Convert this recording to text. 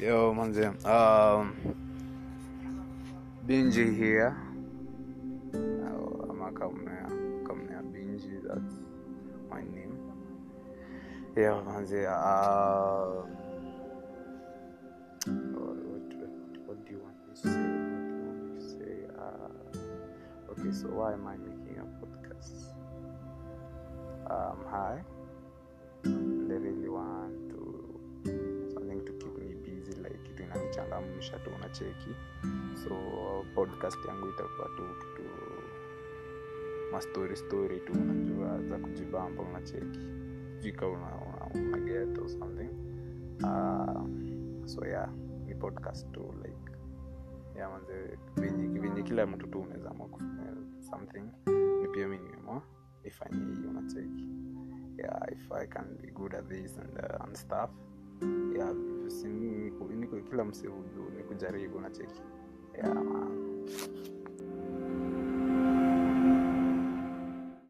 Yo, manze. Um, Binji here. Uh, ama kamnea kamnea Binji, that's my name. Yo, manze. Uh, what, what, what do you want me to say? What do you want me to say? Uh, okay, so why am I making a podcast? Um, hi. Kitu inanichangamsha tu unacheki. So podcast yangu itakuwa tu kitu mastori story tu unajua za kujibamba unacheki. Jika una, una, una something. Uh, so yeah ni podcast tu like yeah manze venye kila mtu tu unaweza amua kufanya something ni pia mi nimeamua ifanye hii unacheki. Yeah if i can be good at this and, uh, and stuff yeah niko, kila msi ni kujaribu nacheki yeah, man.